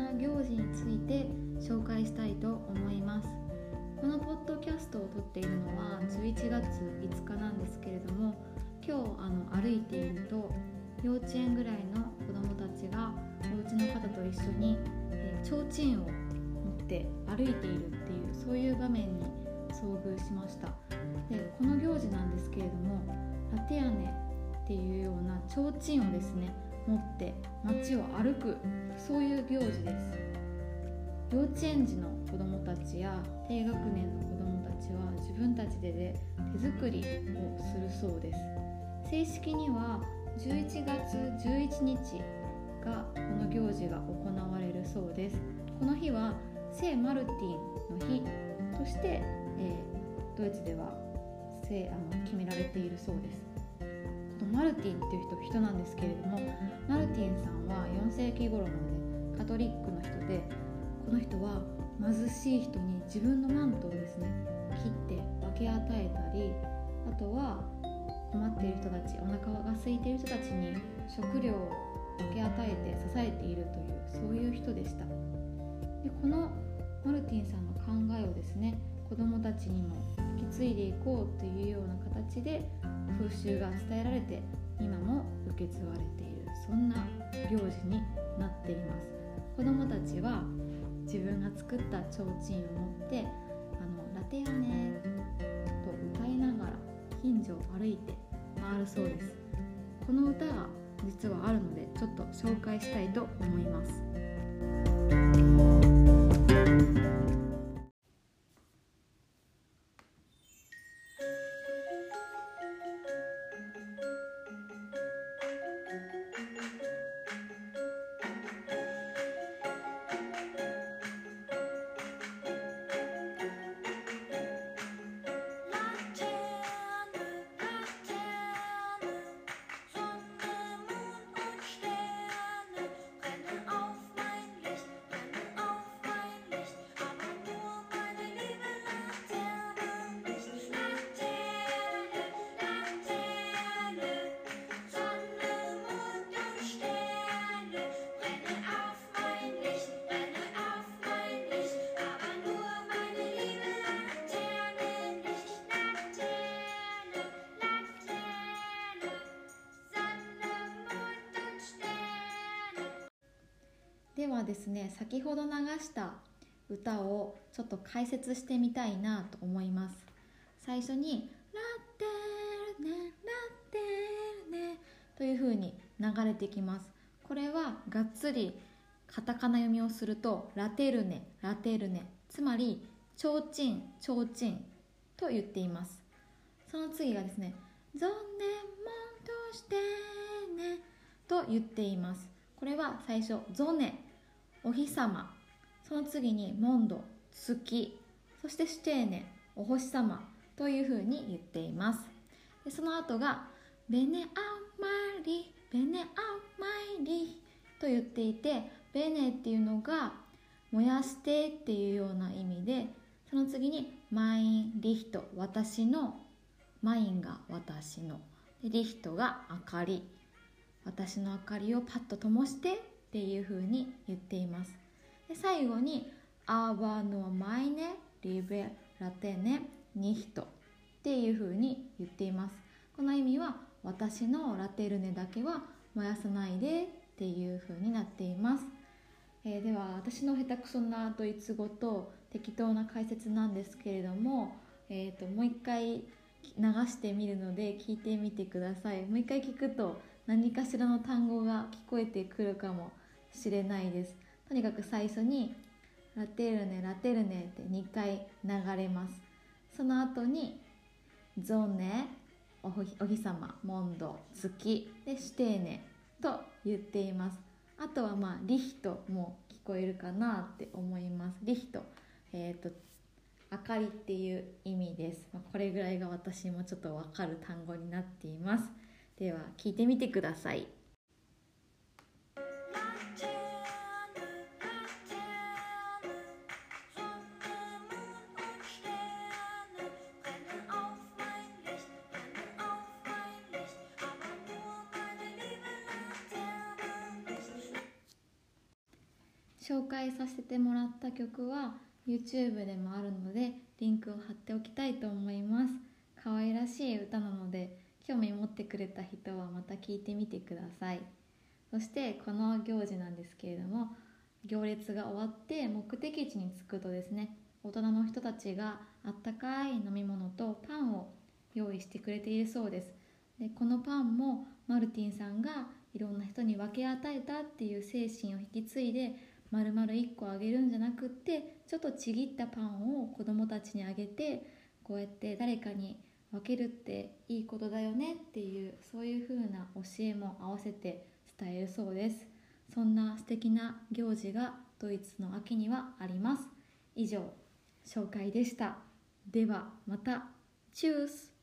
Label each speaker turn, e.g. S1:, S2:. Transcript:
S1: な行事について紹介したいと思います。このポッドキャストを撮っているのは11月5日なんですけれども今日あの歩いていると幼稚園ぐらいの子どもたちがお家の方と一緒に、えー、提灯を持って歩いているっていうそういう場面に遭遇しました。でこの行事なんですけれどもラテアネっていうような提灯をですね持って街を歩くそういう行事です。幼稚園児の子どもたちや低学年の子どもたちは自分たちでで手作りをするそうです。正式には11月11日がこの行事が行われるそうです。この日は聖マルティンの日。として、えー、ドイツではあの決められているそうです。マルティンっていう人人なんですけれどもマルティンさんは4世紀頃の、ね、カトリックの人でこの人は貧しい人に自分のマントをですね切って分け与えたりあとは困っている人たちお腹が空いている人たちに食料を分け与えて支えているというそういう人でした。でこのマルティンさんの考えをですね子どもたちにも引き継いでいこうというような形で風習が伝えられて今も受け継がれているそんな行事になっています。子どもたちは自分が作った提灯を持ってあのラテアネと歌いながら近所を歩いて回るそうです。この歌が実はあるのでちょっと紹介したいと思います。ではですね先ほど流した歌をちょっと解説してみたいなと思います。最初に「ラッテルネラッテルネ」という風に流れてきます。これはがっつりカタカナ読みをするとラテルネラテルネつまりちょうちんちょうちんと言っています。その次がですねゾンネモンとしてねと言っています。これは最初ゾネお日様。その次にモンド月。そしてシュテーネお星様。というふうに言っています。でその後がベネアンマリベネアンマリと言っていてベネっていうのが燃やしてっていうような意味でその次にマインリヒト私のマインが私の。リヒトが明かり。私の明かりをパッと灯してっていうふうに言っています。で最後に「アーバノマイネリベラテネニヒト」っていうふうに言っています。この意味は私のラテルネだけは燃やさないでっていうふうになっています、えー、では私の下手くそなドイツ語と適当な解説なんですけれども、えーと、ともう一回流してみるので聞いてみてください。もう一回聞くと何かしらの単語が聞こえてくるかもしれないです。とにかく最初に「ラテルネラテルネ」って2回流れます。その後に「ゾネ」お日様モンド月で「シテーネ」と言っています。あとはまあリヒトも聞こえるかなって思います。リヒトえっ、ー、と明かりっていう意味です、まあ、これぐらいが私もちょっとわかる単語になっています。では聞いてみてください。紹介させてもらった曲は YouTube でもあるのでリンクを貼っておきたいと思います。可愛らしい歌なので興味持ってくれた人はまた聞いてみてください。そしてこの行事なんですけれども行列が終わって目的地に着くとですね大人の人たちがあったかい飲み物とパンを用意してくれているそうです。でこのパンもマルティンさんがいろんな人に分け与えたっていう精神を引き継いで丸々1個あげるんじゃなくってちょっとちぎったパンを子供たちにあげてこうやって誰かに分けるっていいことだよねっていうそういう風な教えも合わせて伝えるそうです。そんな素敵な行事がドイツの秋にはあります。以上紹介でした。ではまた。チュース。